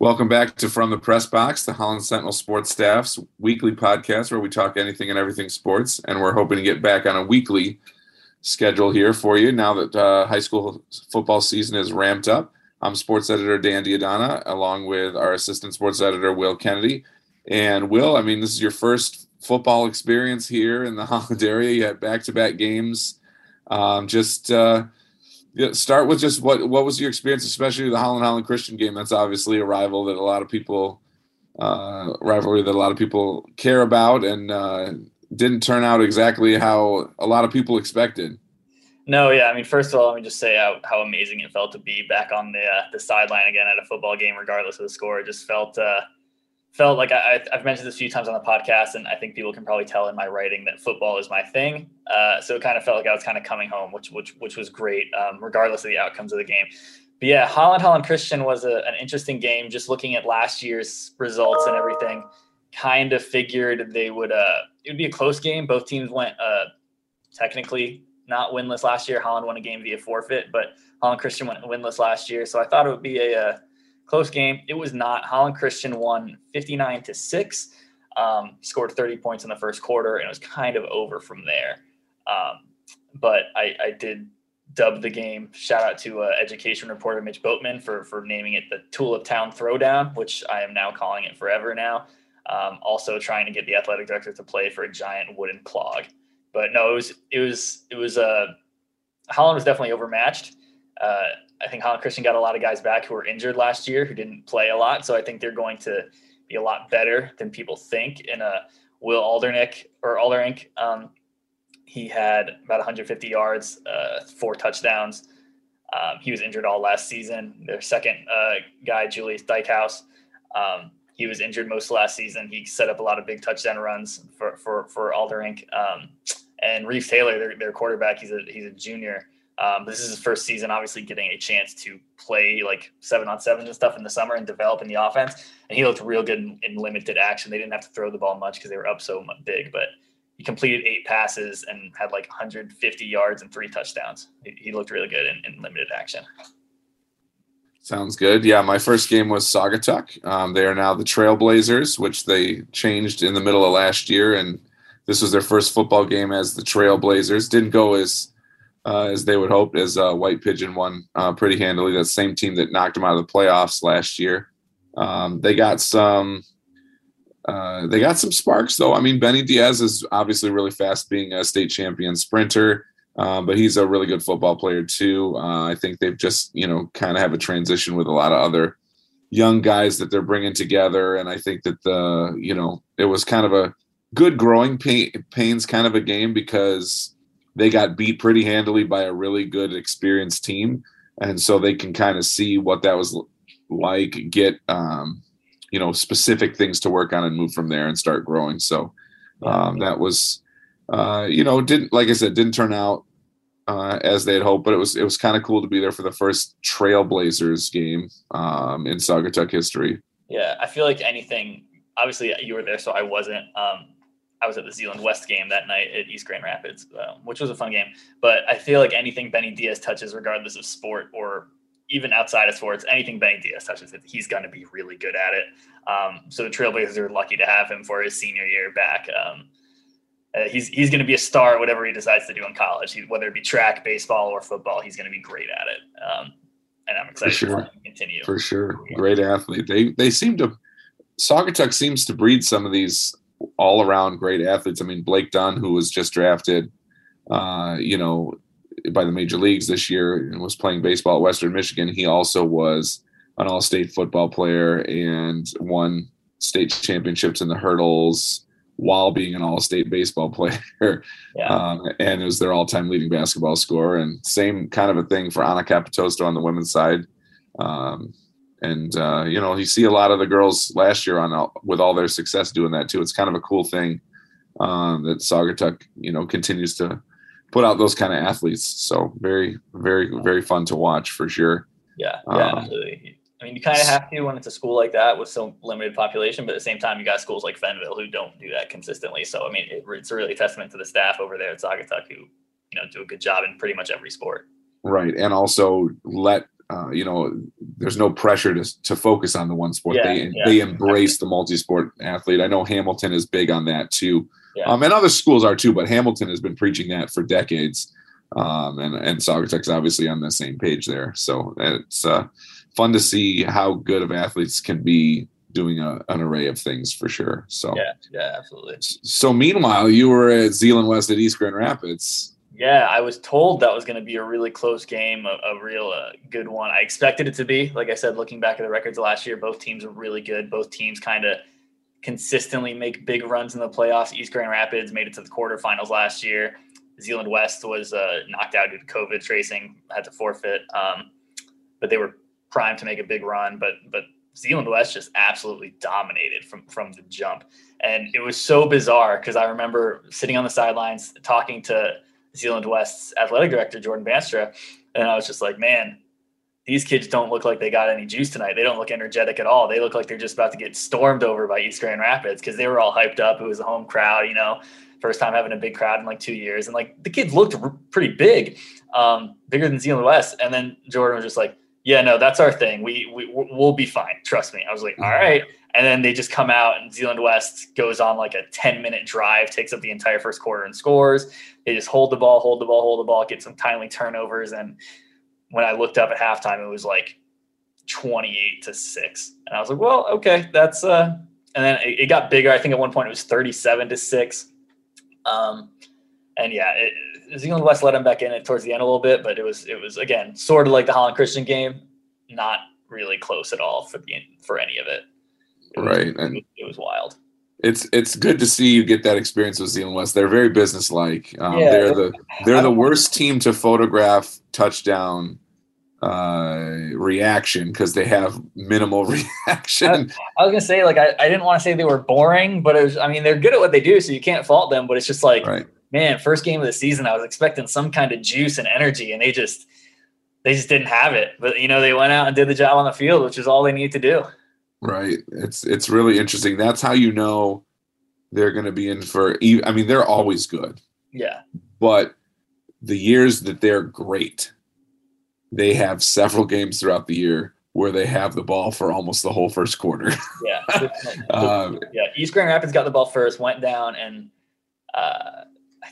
Welcome back to From the Press Box, the Holland Sentinel Sports Staff's weekly podcast where we talk anything and everything sports. And we're hoping to get back on a weekly schedule here for you now that uh, high school football season is ramped up. I'm sports editor Dan D'Addona, along with our assistant sports editor, Will Kennedy. And Will, I mean, this is your first football experience here in the Holland area. You had back to back games. Um, just uh, start with just what what was your experience, especially the Holland Holland Christian game. That's obviously a rival that a lot of people uh, rivalry that a lot of people care about, and uh, didn't turn out exactly how a lot of people expected. No, yeah. I mean, first of all, let me just say how, how amazing it felt to be back on the uh, the sideline again at a football game, regardless of the score. It just felt uh, felt like I, have mentioned this a few times on the podcast, and I think people can probably tell in my writing that football is my thing. Uh, so it kind of felt like I was kind of coming home, which which which was great, um, regardless of the outcomes of the game. But yeah, Holland Holland Christian was a, an interesting game. Just looking at last year's results and everything, kind of figured they would. Uh, it would be a close game. Both teams went uh, technically not winless last year. Holland won a game via forfeit, but Holland Christian went winless last year. So I thought it would be a, a uh, close game. It was not. Holland Christian won 59 to six. Um, scored 30 points in the first quarter, and it was kind of over from there. Um, but I, I, did dub the game. Shout out to uh, education reporter Mitch Boatman for for naming it the Tulip Town Throwdown, which I am now calling it forever now. Um, also trying to get the athletic director to play for a giant wooden clog. But no, it was it was it was uh, Holland was definitely overmatched. Uh, I think Holland Christian got a lot of guys back who were injured last year who didn't play a lot. So I think they're going to be a lot better than people think. In a Will Aldernick or Alderink, um, he had about 150 yards, uh, four touchdowns. Um, he was injured all last season. Their second uh, guy, Julius Dykehouse, um, he was injured most last season. He set up a lot of big touchdown runs for for for Alderink. Um, and Reef Taylor, their, their quarterback, he's a he's a junior. Um, this is his first season, obviously getting a chance to play like seven on seven and stuff in the summer and develop in the offense. And he looked real good in, in limited action. They didn't have to throw the ball much because they were up so big, but he completed eight passes and had like 150 yards and three touchdowns. He, he looked really good in, in, limited action. Sounds good. Yeah, my first game was Saugatuck. Um, they are now the Trailblazers, which they changed in the middle of last year, and this was their first football game as the Trailblazers. Didn't go as uh, as they would hope, as uh, White Pigeon won uh, pretty handily. That same team that knocked them out of the playoffs last year. Um, they got some. Uh, they got some sparks though. I mean, Benny Diaz is obviously really fast, being a state champion sprinter, um, but he's a really good football player too. Uh, I think they've just you know kind of have a transition with a lot of other young guys that they're bringing together, and I think that the you know it was kind of a good growing pain, pains kind of a game because they got beat pretty handily by a really good experienced team. And so they can kind of see what that was like get um, you know specific things to work on and move from there and start growing. So um, that was uh, you know didn't like i said didn't turn out uh, as they had hoped but it was it was kind of cool to be there for the first trailblazers game um, in saugatuck history. Yeah i feel like anything obviously you were there so i wasn't um, I was at the Zeeland West game that night at East Grand Rapids, uh, which was a fun game. But I feel like anything Benny Diaz touches, regardless of sport or even outside of sports, anything Benny Diaz touches, he's going to be really good at it. Um, so the Trailblazers are lucky to have him for his senior year back. Um, uh, he's he's going to be a star whatever he decides to do in college, he, whether it be track, baseball, or football. He's going to be great at it. Um, and I'm excited for sure. to continue. For sure, great athlete. They they seem to Saugatuck seems to breed some of these all around great athletes. I mean, Blake Dunn, who was just drafted, uh, you know, by the major leagues this year and was playing baseball at Western Michigan. He also was an all state football player and won state championships in the hurdles while being an all state baseball player. Yeah. Um, and it was their all time leading basketball scorer. And same kind of a thing for Anna Capitosto on the women's side. Um, and uh, you know you see a lot of the girls last year on all, with all their success doing that too. It's kind of a cool thing um, that Saugatuck you know continues to put out those kind of athletes. So very very very fun to watch for sure. Yeah, yeah, um, absolutely. I mean, you kind of have to when it's a school like that with so limited population, but at the same time, you got schools like Fenville who don't do that consistently. So, I mean, it, it's really a testament to the staff over there at Saugatuck who, you know, do a good job in pretty much every sport. Right, and also let uh, you know, there's no pressure to to focus on the one sport. Yeah, they yeah. they embrace the multi-sport athlete. I know Hamilton is big on that too, yeah. um, and other schools are too. But Hamilton has been preaching that for decades, um, and and Saugatuck's obviously on the same page there. So it's uh, fun to see how good of athletes can be doing a, an array of things for sure. So yeah, yeah, absolutely. So meanwhile, you were at Zeeland West at East Grand Rapids. Yeah, I was told that was going to be a really close game, a, a real uh, good one. I expected it to be. Like I said, looking back at the records last year, both teams are really good. Both teams kind of consistently make big runs in the playoffs. East Grand Rapids made it to the quarterfinals last year. Zeeland West was uh, knocked out due to COVID tracing, had to forfeit. Um, but they were primed to make a big run. But but Zeeland West just absolutely dominated from from the jump, and it was so bizarre because I remember sitting on the sidelines talking to Zeeland West's athletic director, Jordan Banstra. And I was just like, man, these kids don't look like they got any juice tonight. They don't look energetic at all. They look like they're just about to get stormed over by East Grand Rapids because they were all hyped up. It was a home crowd, you know, first time having a big crowd in like two years. And like the kids looked pretty big, um, bigger than Zeeland West. And then Jordan was just like, yeah, no, that's our thing. We, we, we'll be fine. Trust me. I was like, all right. And then they just come out and Zeeland West goes on like a 10 minute drive, takes up the entire first quarter and scores. They just hold the ball, hold the ball, hold the ball, get some timely turnovers. And when I looked up at halftime, it was like 28 to six. And I was like, well, okay, that's, uh, and then it, it got bigger. I think at one point it was 37 to six. Um, and yeah, it, Zeeland West let him back in it towards the end a little bit, but it was, it was again, sort of like the Holland Christian game, not really close at all for the, for any of it. it right. Was, and it was wild it's it's good to see you get that experience with Zeeland West. They're very businesslike. Um, yeah, they're the they're the worst team to photograph touchdown uh, reaction because they have minimal reaction. I, I, was gonna say like I, I didn't want to say they were boring, but it was I mean they're good at what they do, so you can't fault them. But it's just like right. Man, first game of the season, I was expecting some kind of juice and energy, and they just they just didn't have it. But you know they went out and did the job on the field, which is all they need to do. Right. It's it's really interesting. That's how you know they're going to be in for. I mean, they're always good. Yeah. But the years that they're great, they have several games throughout the year where they have the ball for almost the whole first quarter. yeah. um, yeah. East Grand Rapids got the ball first, went down, and uh,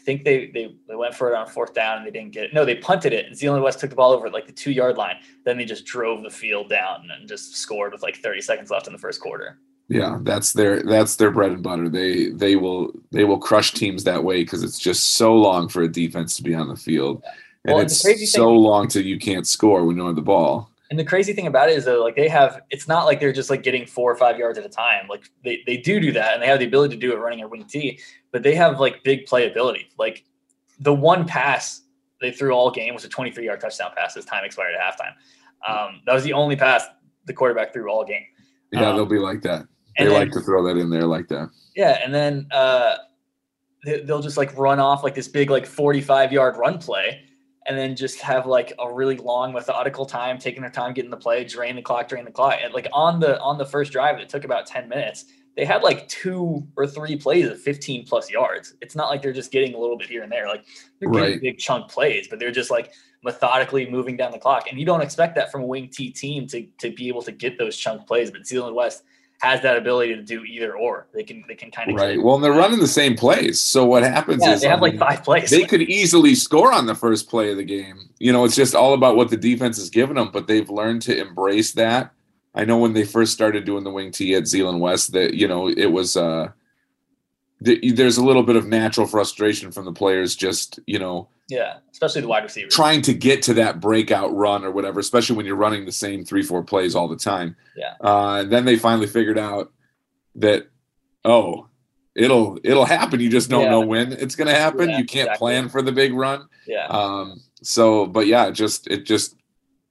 think they, they they went for it on fourth down and they didn't get it. No, they punted it. And Zeeland West took the ball over at like the two yard line. Then they just drove the field down and just scored with like 30 seconds left in the first quarter. Yeah, that's their that's their bread and butter. They they will they will crush teams that way because it's just so long for a defense to be on the field, and well, it's so thing, long till you can't score when you have the ball. And the crazy thing about it is though, like they have, it's not like they're just like getting four or five yards at a time. Like they, they do do that and they have the ability to do it running a wing T, but they have like big playability. Like the one pass they threw all game was a 23 yard touchdown pass as time expired at halftime. Um, that was the only pass the quarterback threw all game. Yeah, um, they'll be like that. They then, like to throw that in there like that. Yeah. And then uh, they, they'll just like run off like this big, like 45 yard run play and then just have like a really long methodical time taking their time getting the play drain the clock drain the clock. And like on the on the first drive it took about 10 minutes they had like two or three plays of 15 plus yards. It's not like they're just getting a little bit here and there. Like they're getting right. big chunk plays but they're just like methodically moving down the clock. And you don't expect that from a wing t team to, to be able to get those chunk plays. But zeeland west has that ability to do either or. They can they can kind of right. Well, and they're running the same plays. So what happens yeah, is they have like five plays. They could easily score on the first play of the game. You know, it's just all about what the defense is giving them. But they've learned to embrace that. I know when they first started doing the wing T at Zeeland West, that you know it was. uh there's a little bit of natural frustration from the players just you know yeah especially the wide receiver trying to get to that breakout run or whatever especially when you're running the same three four plays all the time. Yeah. Uh, and then they finally figured out that oh it'll it'll happen. You just don't yeah. know when it's going to happen. Yeah, you can't exactly. plan for the big run. Yeah. Um so but yeah just it just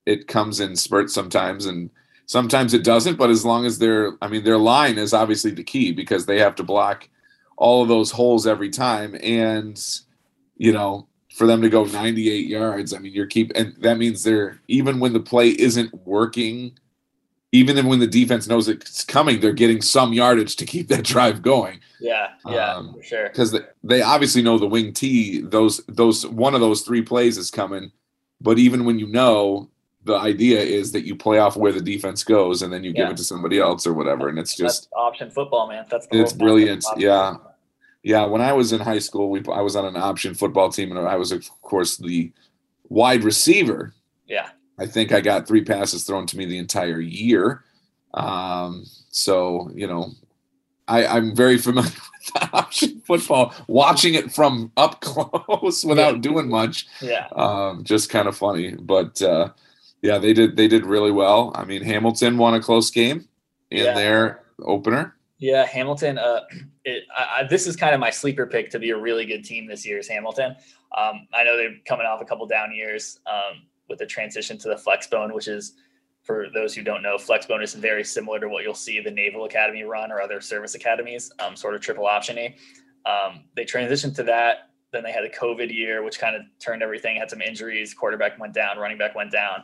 it comes in spurts sometimes and Sometimes it doesn't, but as long as their, I mean, their line is obviously the key because they have to block all of those holes every time. And, you know, for them to go 98 yards, I mean, you're keep, and that means they're, even when the play isn't working, even when the defense knows it's coming, they're getting some yardage to keep that drive going. Yeah, yeah, Um, for sure. Because they, they obviously know the wing T, those, those, one of those three plays is coming. But even when you know, the idea is that you play off where the defense goes and then you give it to somebody else or whatever. And it's just, That's option football, man. That's the it's brilliant. Yeah. football. Yeah, when I was in high school, we I was on an option football team, and I was of course the wide receiver. Yeah. I think I got three passes thrown to me the entire year. Um, so you know, I, I'm very familiar with option football. Watching it from up close without Yeah. doing much, Yeah. um, just kind of funny. But uh, yeah, they did they did really well. I mean, Hamilton won a close game in Yeah. their opener. Yeah, Hamilton. Uh, it, I, I, this is kind of my sleeper pick to be a really good team this year. Is Hamilton? Um, I know they're coming off a couple down years um, with the transition to the Flexbone, which is for those who don't know, Flexbone is very similar to what you'll see the Naval Academy run or other service academies, um, sort of triple optiony. Um, they transitioned to that. Then they had a COVID year, which kind of turned everything. Had some injuries. Quarterback went down. Running back went down.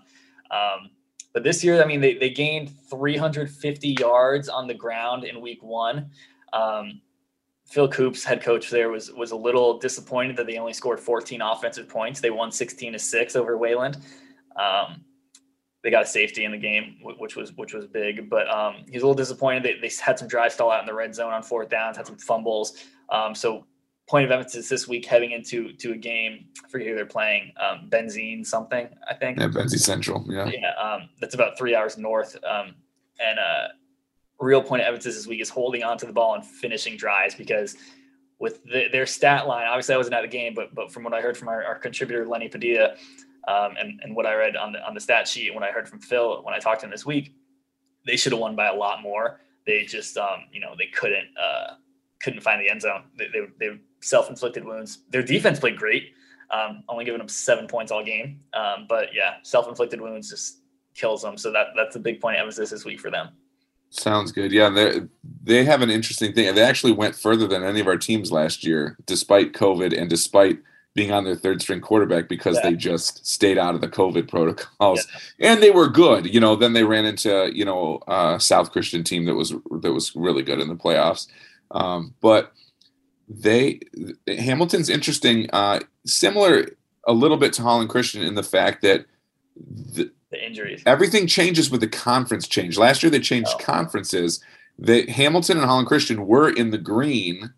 But this year, I mean, they, they gained 350 yards on the ground in week one. Um, Phil Coops, head coach there, was was a little disappointed that they only scored 14 offensive points. They won 16 to six over Wayland. Um, they got a safety in the game, which was which was big. But um, he's a little disappointed. They, they had some drives stall out in the red zone on fourth downs, had some fumbles. Um, so point of emphasis this week heading into to a game. I forget who they're playing. Um, Benzine something, I think Yeah, Benzie Central. Yeah. yeah, um, that's about three hours north. Um, and uh, real point of emphasis this week is holding on to the ball and finishing drives because with the, their stat line, obviously I wasn't at the game, but but from what I heard from our, our contributor Lenny Padilla, um, and and what I read on the on the stat sheet, when I heard from Phil when I talked to him this week, they should have won by a lot more. They just um, you know they couldn't uh, couldn't find the end zone. They they, they self inflicted wounds. Their defense played great, um, only giving them seven points all game. Um, but yeah, self inflicted wounds just kills them. So that that's a big point of emphasis this week for them. Sounds good. Yeah, they they have an interesting thing. They actually went further than any of our teams last year, despite COVID and despite being on their third string quarterback because Yeah. they just stayed out of the COVID protocols. And they were good. You know, then they ran into, you know, uh South Christian team that was that was really good in the playoffs. Um, but they Hamilton's interesting, uh similar a little bit to Holland Christian in the fact that the, The injuries. everything changes with the conference change. Last year they changed Oh. conferences. That Hamilton and Holland Christian were in the green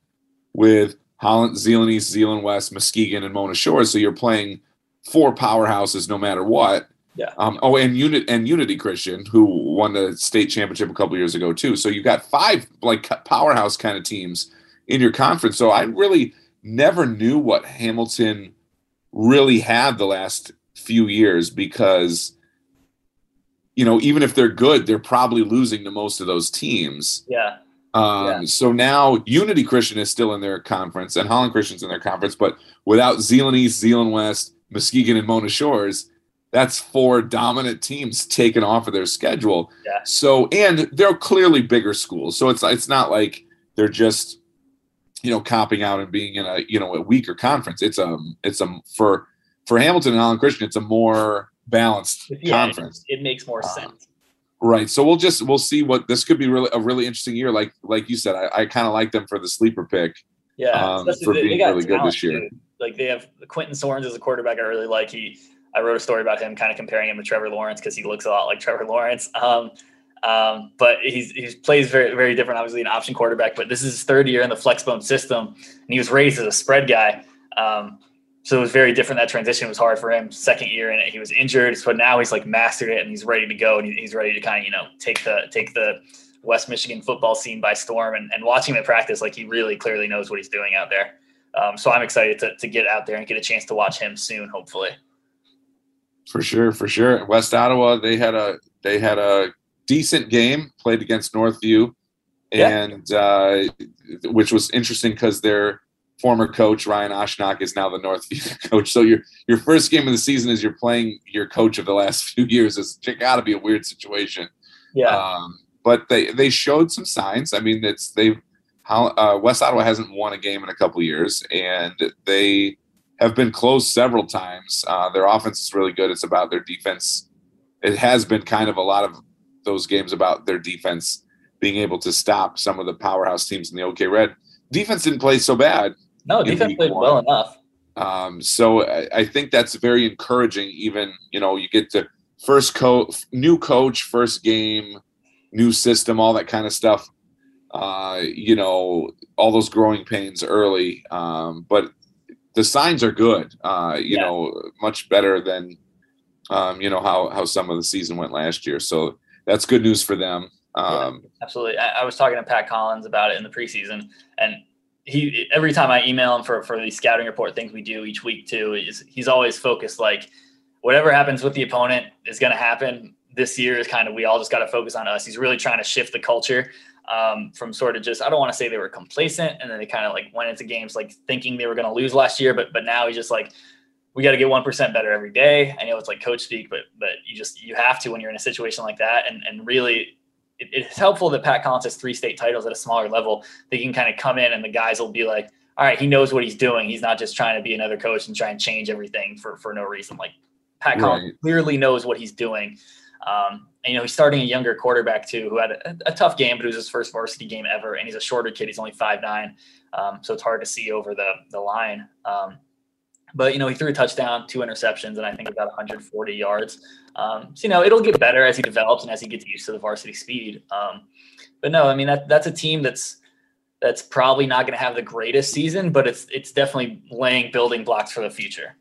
with Holland, Zeeland East, Zeeland West, Muskegon, and Mona Shores. So you're playing four powerhouses no matter what. Yeah. Um, oh, and Unit and Unity Christian, who won the state championship a couple years ago too. So you got five like powerhouse kind of teams in your conference. So I really never knew what Hamilton really had the last few years because you know, even if they're good, they're probably losing to most of those teams. Yeah. Um, Yeah. So now Unity Christian is still in their conference and Holland Christian's in their conference, but without Zeeland East, Zeeland West, Muskegon, and Mona Shores, that's four dominant teams taken off of their schedule. Yeah. So and they're clearly bigger schools, so it's it's not like they're just you know copping out and being in a you know a weaker conference. It's a it's a for for Hamilton and Holland Christian, it's a more balanced Yeah, conference. It, it makes more Uh, sense. Right. So we'll just we'll see what this could be really a really interesting year. Like like you said, I, I kind of like them for the sleeper pick. Yeah. um, for they- they being got really good this year. too. Like they have Quentin Sorens as a quarterback. I really like. He, I wrote a story about him, kind of comparing him to Trevor Lawrence because he looks a lot like Trevor Lawrence. Um, um, but he's he plays very very different. Obviously, an option quarterback. But this is his third year in the flexbone system, and he was raised as a spread guy. Um, so it was very different. That transition was hard for him. Second year in it, he was injured, so now he's like mastered it and he's ready to go and he's ready to kind of you know take the take the West Michigan football scene by storm. And, and watching him at practice, like he really clearly knows what he's doing out there. Um, so I'm excited to, to get out there and get a chance to watch him soon, hopefully. For sure, for sure. West Ottawa, they had a they had a decent game played against Northview, Yeah. and uh, which was interesting because their former coach Ryan Oshnock is now the Northview coach. So your your first game of the season is you're playing your coach of the last few years. It's got to be a weird situation. Yeah. Um, but they they showed some signs. I mean, it's they've how uh, West Ottawa hasn't won a game in a couple years, and they have been close several times. Uh, their offense is really good. It's about their defense. It has been kind of a lot of those games about their defense being able to stop some of the powerhouse teams in the OK Red. Defense didn't play so bad. No, defense played one. well enough. Um, so I, I, think that's very encouraging. Even you know, you get to first coach, new coach, first game, new system, all that kind of stuff. Uh, you know, all those growing pains early, um, but the signs are good. Uh, you yeah. know, much better than um, you know how how some of the season went last year. So that's good news for them. Um, yeah, absolutely. I, I, was talking to Pat Collins about it in the preseason, and he every time I email him for for the scouting report things we do each week too, is he's always focused like whatever happens with the opponent is going to happen. This year is kind of we all just got to focus on us. He's really trying to shift the culture um, from sort of just I don't want to say they were complacent and then they kind of like went into games like thinking they were going to lose last year, but but now he's just like we got to get one percent better every day. I know it's like coach speak, but but you just you have to when you're in a situation like that, and and really. It, it's helpful that Pat Collins has three state titles at a smaller level. They can kind of come in and the guys will be like, all right, he knows what he's doing. He's not just trying to be another coach and try and change everything for, for no reason. Like Pat Collins right. clearly knows what he's doing. Um, and, you know, he's starting a younger quarterback too, who had a, a, tough game, but it was his first varsity game ever. And he's a shorter kid. He's only five nine, um, so it's hard to see over the the line. Um, but you know, he threw a touchdown, two interceptions, and I think about 140 yards. Um, so you know, it'll get better as he develops and as he gets used to the varsity speed. Um, but no, I mean that that's a team that's that's probably not going to have the greatest season, but it's it's definitely laying building blocks for the future.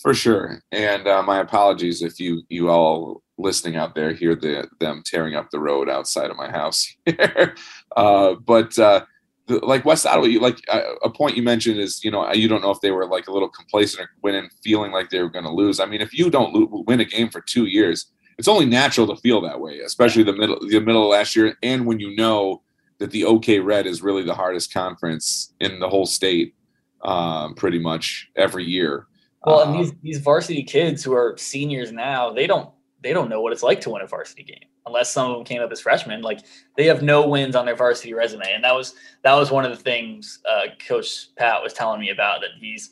For sure, and uh, my apologies if you you all listening out there hear the them tearing up the road outside of my house here. uh, but uh, the, like West Ottawa, you, like uh, a point you mentioned is you know you don't know if they were like a little complacent or went in feeling like they were going to lose. I mean, if you don't lo- win a game for two years, it's only natural to feel that way, especially the middle the middle of last year, and when you know that the OK Red is really the hardest conference in the whole state, um, pretty much every year. Well, and um, these these varsity kids who are seniors now, they don't they don't know what it's like to win a varsity game unless some of them came up as freshmen. Like they have no wins on their varsity resume, and that was that was one of the things uh, Coach Pat was telling me about that he's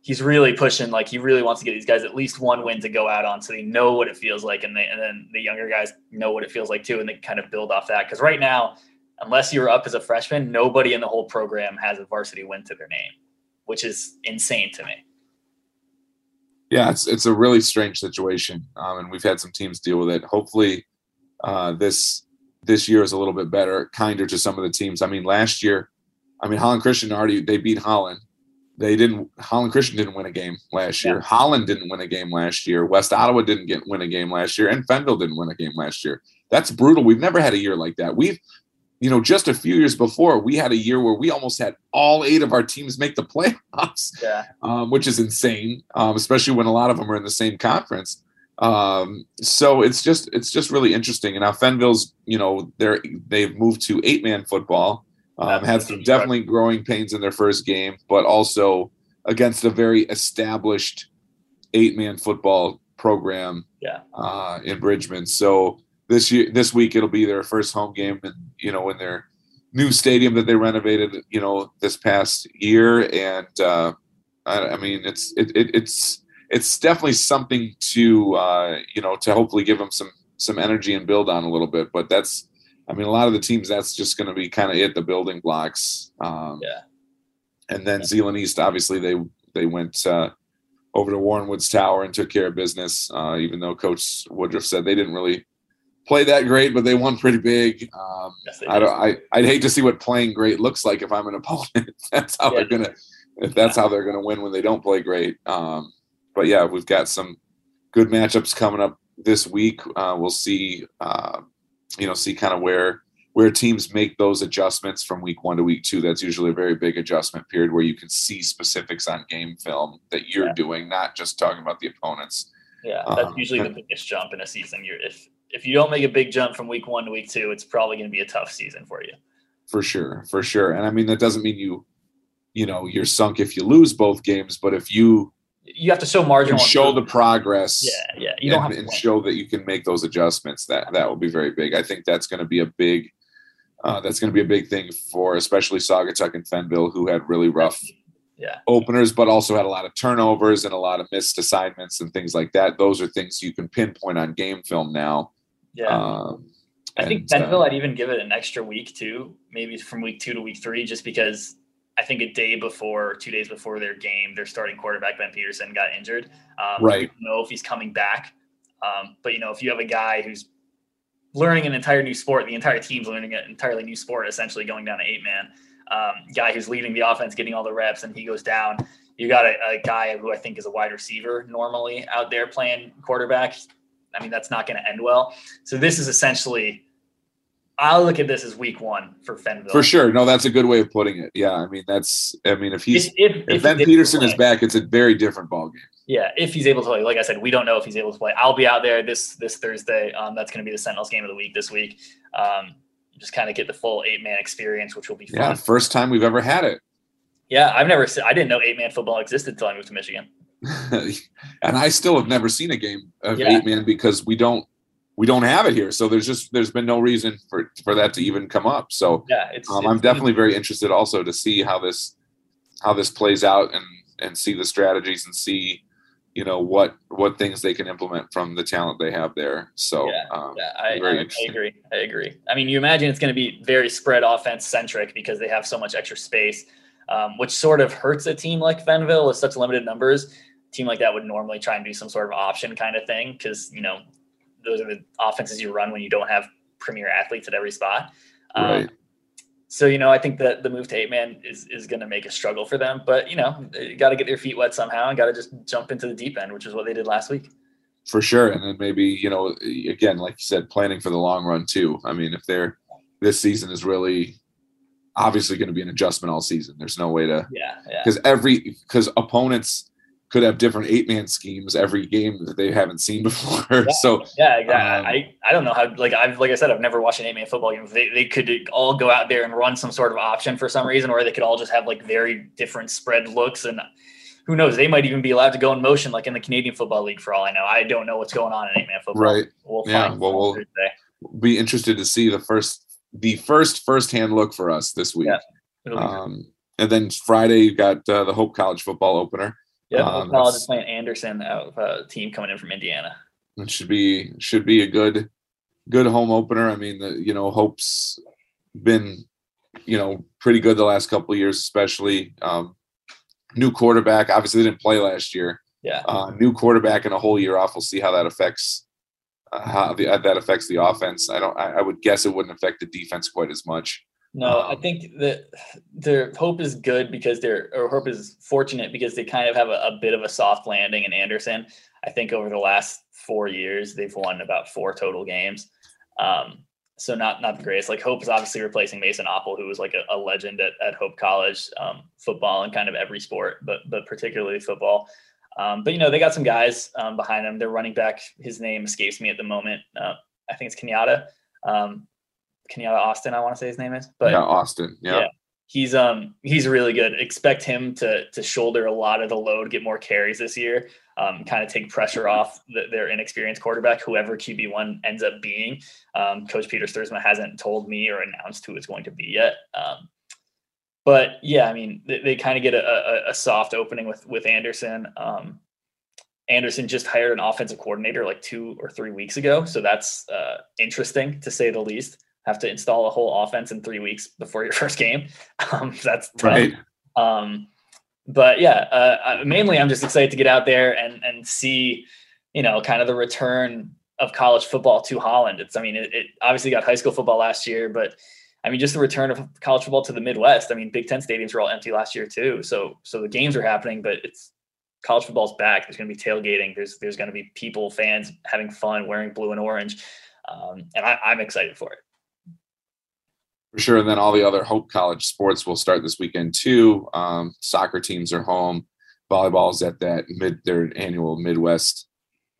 he's really pushing. Like he really wants to get these guys at least one win to go out on, so they know what it feels like, and they and then the younger guys know what it feels like too, and they kind of build off that. Because right now, unless you're up as a freshman, nobody in the whole program has a varsity win to their name, which is insane to me yeah, it's it's a really strange situation, um, and we've had some teams deal with it. Hopefully, uh, this this year is a little bit better, kinder to some of the teams. I mean, last year, I mean Holland Christian already they beat Holland. They didn't. Holland Christian didn't win a game last year. Yeah. Holland didn't win a game last year. West Ottawa didn't get win a game last year, and Fenville didn't win a game last year. That's brutal. We've never had a year like that. We've you know, just a few years before, we had a year where we almost had all eight of our teams make the playoffs, yeah. um, which is insane, um, especially when a lot of them are in the same conference. Um, so it's just it's just really interesting. And now Fenville's, you know, they're they've moved to eight man football. Um, had some definitely growing pains in their first game, but also against a very established eight man football program yeah. uh, in Bridgman. So this year this week it'll be their first home game and you know in their new stadium that they renovated you know this past year. And uh, I, I, mean it's it, it, it's it's definitely something to uh, you know to hopefully give them some some energy and build on a little bit. But that's I mean a lot of the teams that's just going to be kind of it the building blocks. Um, yeah. and then yeah. Zeeland East obviously they they went uh, over to Warren Woods Tower and took care of business uh, even though Coach Woodruff said they didn't really play that great, but they won pretty big. Um, yes, I don't. I I'd hate to see what playing great looks like if I'm an opponent. that's how yeah. they're gonna. If that's how they're gonna win when they don't play great. Um, but yeah, we've got some good matchups coming up this week. Uh, we'll see. Uh, you know, see kind of where where teams make those adjustments from week one to week two. That's usually a very big adjustment period where you can see specifics on game film that you're yeah. doing, not just talking about the opponents. Yeah, that's um, usually the biggest jump in a season. You're if if you don't make a big jump from week one to week two, it's probably going to be a tough season for you. For sure, for sure. And I mean, that doesn't mean you, you know, you're sunk if you lose both games. But if you you have to show marginal. And show the progress. Yeah, yeah. You don't and, have and show that you can make those adjustments. That that will be very big. I think that's going to be a big. Uh, that's going to be a big thing for especially Saugatuck and Fenville, who had really rough yeah. openers, but also had a lot of turnovers and a lot of missed assignments and things like that. Those are things you can pinpoint on game film now. Yeah. Um, I think Fenville, uh, I'd even give it an extra week too, maybe from week two to week three, just because I think a day before, two days before their game, their starting quarterback Ben Peterson got injured. Um, right. know if he's coming back, um, but you know if you have a guy who's learning an entire new sport, the entire team's learning an entirely new sport, essentially going down to eight man. Um, guy who's leading the offense, getting all the reps, and he goes down. You got a, a guy who I think is a wide receiver normally out there playing quarterback. I mean, that's not going to end well. So this is essentially I'll look at this as week one for Fenville. For sure. No, that's a good way of putting it. Yeah. I mean, that's, I mean, if he's, if, if, if, if Ben Peterson is back, it's a very different ball game. Yeah. If he's able to play, like I said, we don't know if he's able to play. I'll be out there this, this Thursday. Um, that's going to be the Sentinels game of the week this week. Um, just kind of get the full eight man experience, which will be fun. Yeah. First time we've ever had it. Yeah. I've never, I didn't know eight man football existed until I moved to Michigan. and I still have never seen a game of yeah. eight man because we don't, we don't have it here. So there's just there's been no reason for for that to even come up. So yeah, it's, um, it's I'm definitely very interested also to see how this how this plays out and and see the strategies and see you know what what things they can implement from the talent they have there. So yeah, um, yeah I, I, I, agree. I agree. I mean, you imagine it's going to be very spread offense centric because they have so much extra space, um, which sort of hurts a team like Fenville with such limited numbers. Team like that would normally try and do some sort of option kind of thing because you know those are the offenses you run when you don't have premier athletes at every spot. Um, right. So you know, I think that the move to eight man is is going to make a struggle for them. But you know, you got to get their feet wet somehow and got to just jump into the deep end, which is what they did last week. For sure, and then maybe you know, again, like you said, planning for the long run too. I mean, if they're this season is really obviously going to be an adjustment all season. There's no way to yeah because every because opponents could have different eight man schemes every game that they haven't seen before. Yeah, so yeah, exactly. Um, I, I don't know how like I've like I said I've never watched an eight man football game. They they could all go out there and run some sort of option for some reason, or they could all just have like very different spread looks and who knows? They might even be allowed to go in motion like in the Canadian Football League for all I know. I don't know what's going on in eight man football. Right. We'll yeah. Well, we'll Thursday. be interested to see the first the first first hand look for us this week. Yeah. Um, and then Friday you got uh, the Hope College football opener. Yep, um, college is playing Anderson out of a team coming in from Indiana. It should be should be a good good home opener. I mean, the, you know, Hope's been you know pretty good the last couple of years, especially um, new quarterback. Obviously, they didn't play last year. Yeah, uh, new quarterback and a whole year off. We'll see how that affects uh, how the, that affects the offense. I don't. I, I would guess it wouldn't affect the defense quite as much. No, I think that their hope is good because they're or hope is fortunate because they kind of have a, a, bit of a soft landing in Anderson. I think over the last four years they've won about four total games. Um, so not not the greatest. Like Hope is obviously replacing Mason Oppel, who was like a, a legend at, at Hope College, um, football and kind of every sport, but but particularly football. Um, but you know they got some guys um, behind them. Their running back, his name escapes me at the moment. Uh, I think it's Kenyatta. Um, Kenyatta Austin, I want to say his name is. But yeah, Austin. Yeah. yeah. He's um he's really good. Expect him to to shoulder a lot of the load, get more carries this year, um, kind of take pressure off the, their inexperienced quarterback, whoever QB one ends up being. Um, Coach Peter Stuursma hasn't told me or announced who it's going to be yet. Um, but yeah, I mean, they, they kind of get a, a, a, soft opening with with Anderson. Um, Anderson just hired an offensive coordinator like two or three weeks ago, so that's uh, interesting to say the least have to install a whole offense in three weeks before your first game. Um, that's tough. right. Um, but yeah, uh, mainly I'm just excited to get out there and and see, you know, kind of the return of college football to Holland. It's, I mean, it, it obviously got high school football last year, but I mean, just the return of college football to the Midwest. I mean, Big Ten stadiums were all empty last year too. So, so the games are happening, but it's college football's back. There's going to be tailgating. There's there's going to be people, fans having fun, wearing blue and orange, um, and I, I'm excited for it. For sure. And then all the other Hope College sports will start this weekend too. Um, soccer teams are home. Volleyball is at that mid their annual Midwest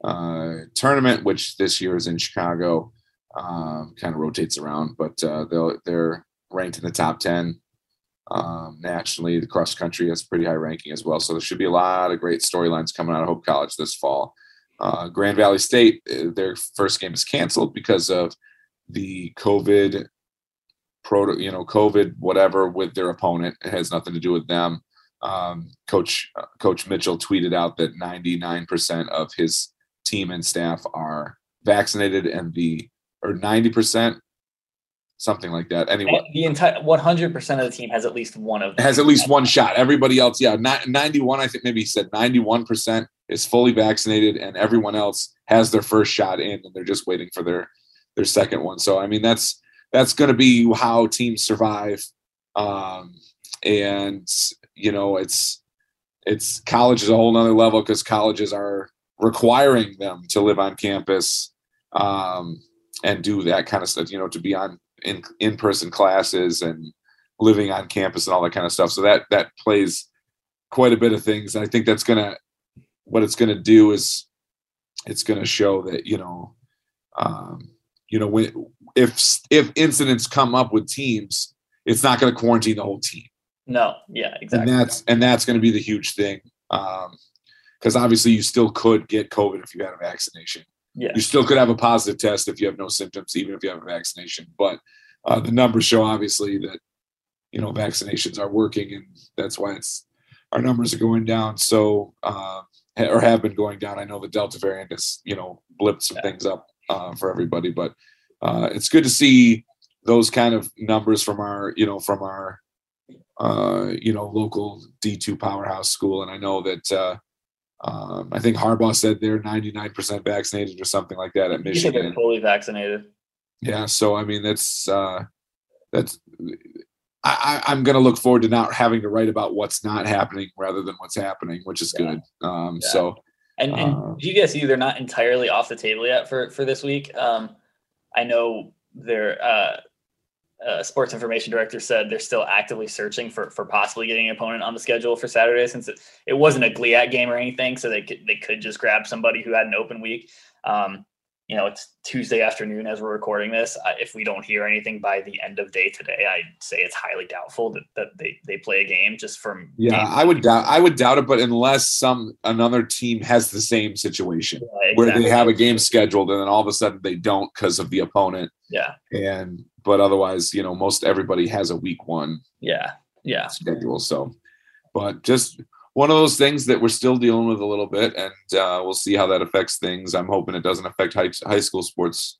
uh, tournament, which this year is in Chicago. Um, kind of rotates around, but uh, they'll they're ranked in the top ten um, nationally. The cross country has pretty high ranking as well. So there should be a lot of great storylines coming out of Hope College this fall. Uh, Grand Valley State, uh, their first game is canceled because of the COVID proto, you know, COVID whatever with their opponent. It has nothing to do with them. Um, Coach uh, Coach Mitchell tweeted out that 99% of his team and staff are vaccinated, and the or 90% something like that. Anyway, the entire 100% of the team has at least one of. Has at least one shot. Everybody else, yeah, not 91. I think maybe he said 91% is fully vaccinated, and everyone else has their first shot in, and they're just waiting for their their second one. So I mean, that's that's going to be how teams survive. Um, and you know, it's it's college is a whole nother level because colleges are requiring them to live on campus um, and do that kind of stuff. You know, to be on in in person classes and living on campus and all that kind of stuff. So that that plays quite a bit of things. And I think that's gonna what it's gonna do is it's gonna show that you know um, you know when if if incidents come up with teams, it's not going to quarantine the whole team. No, yeah, exactly. And that's and that's going to be the huge thing, because um, obviously you still could get COVID if you had a vaccination. Yeah. You still could have a positive test if you have no symptoms, even if you have a vaccination. But uh, the numbers show obviously that you know vaccinations are working, and that's why it's our numbers are going down. So uh, or have been going down. I know the Delta variant has you know blipped some yeah. things up uh, for everybody, but uh, it's good to see those kind of numbers from our you know from our uh, you know local D2 powerhouse school, and I know that uh, um, I think Harbaugh said they're 99% vaccinated or something like that at Michigan. They're fully vaccinated. Yeah, so I mean that's uh, that's I, am going to look forward to not having to write about what's not happening rather than what's happening, which is yeah. good. Um, yeah. So, and, and uh, GVSU, they're not entirely off the table yet for for this week. Um, I know their uh, uh, sports information director said they're still actively searching for for possibly getting an opponent on the schedule for Saturday since it, it wasn't a GLIAC game or anything, so they could they could just grab somebody who had an open week. Um, you know, it's Tuesday afternoon as we're recording this. if we don't hear anything by the end of day today, I'd say it's highly doubtful that, that they, they play a game just from. Yeah, I would doubt. I would doubt it, but unless some another team has the same situation yeah, exactly. where they have a game scheduled and then all of a sudden they don't because of the opponent. Yeah. And but otherwise, you know, most everybody has a week one. Yeah. Yeah. Schedule. So, but just one of those things that we're still dealing with a little bit, and uh, we'll see how that affects things. I'm hoping it doesn't affect high, high school sports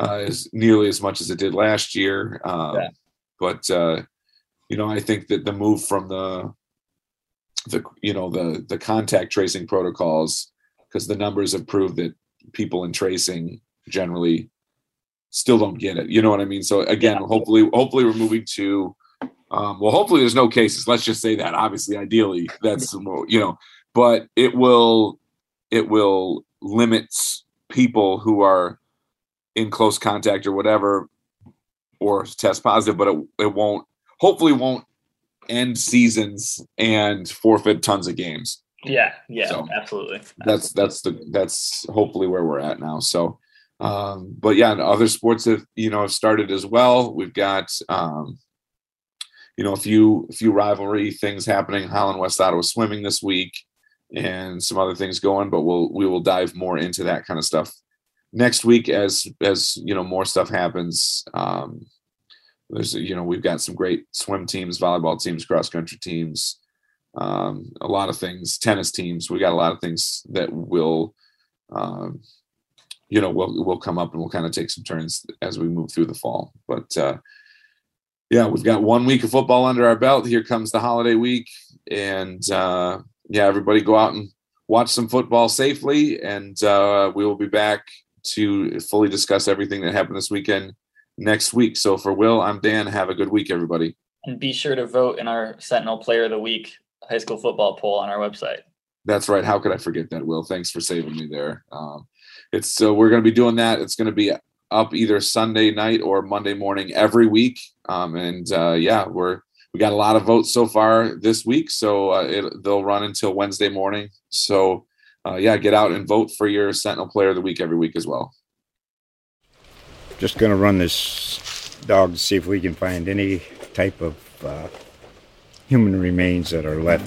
uh, as nearly as much as it did last year. Um, yeah. But uh, you know, I think that the move from the the you know the the contact tracing protocols, because the numbers have proved that people in tracing generally still don't get it. You know what I mean? So again, yeah. hopefully, hopefully we're moving to um, well, hopefully there's no cases. Let's just say that. Obviously, ideally, that's you know, but it will it will limit people who are in close contact or whatever or test positive, but it, it won't hopefully won't end seasons and forfeit tons of games. Yeah, yeah, so absolutely. That's that's the that's hopefully where we're at now. So um, but yeah, and other sports have you know have started as well. We've got um, you know a few a few rivalry things happening. Holland West Ottawa swimming this week, and some other things going. But we'll we will dive more into that kind of stuff next week as as you know more stuff happens. Um, there's you know we've got some great swim teams, volleyball teams, cross country teams, um, a lot of things, tennis teams. We got a lot of things that will. Um, you know, we'll we'll come up and we'll kind of take some turns as we move through the fall. But uh, yeah, we've got one week of football under our belt. Here comes the holiday week, and uh, yeah, everybody go out and watch some football safely, and uh, we will be back to fully discuss everything that happened this weekend next week. So for Will, I'm Dan. Have a good week, everybody. And be sure to vote in our Sentinel Player of the Week high school football poll on our website. That's right. How could I forget that, Will? Thanks for saving me there. Um, it's so we're going to be doing that. It's going to be up either Sunday night or Monday morning every week. Um, and uh, yeah, we're we got a lot of votes so far this week, so uh, it, they'll run until Wednesday morning. So uh, yeah, get out and vote for your Sentinel Player of the Week every week as well. Just gonna run this dog to see if we can find any type of uh, human remains that are left.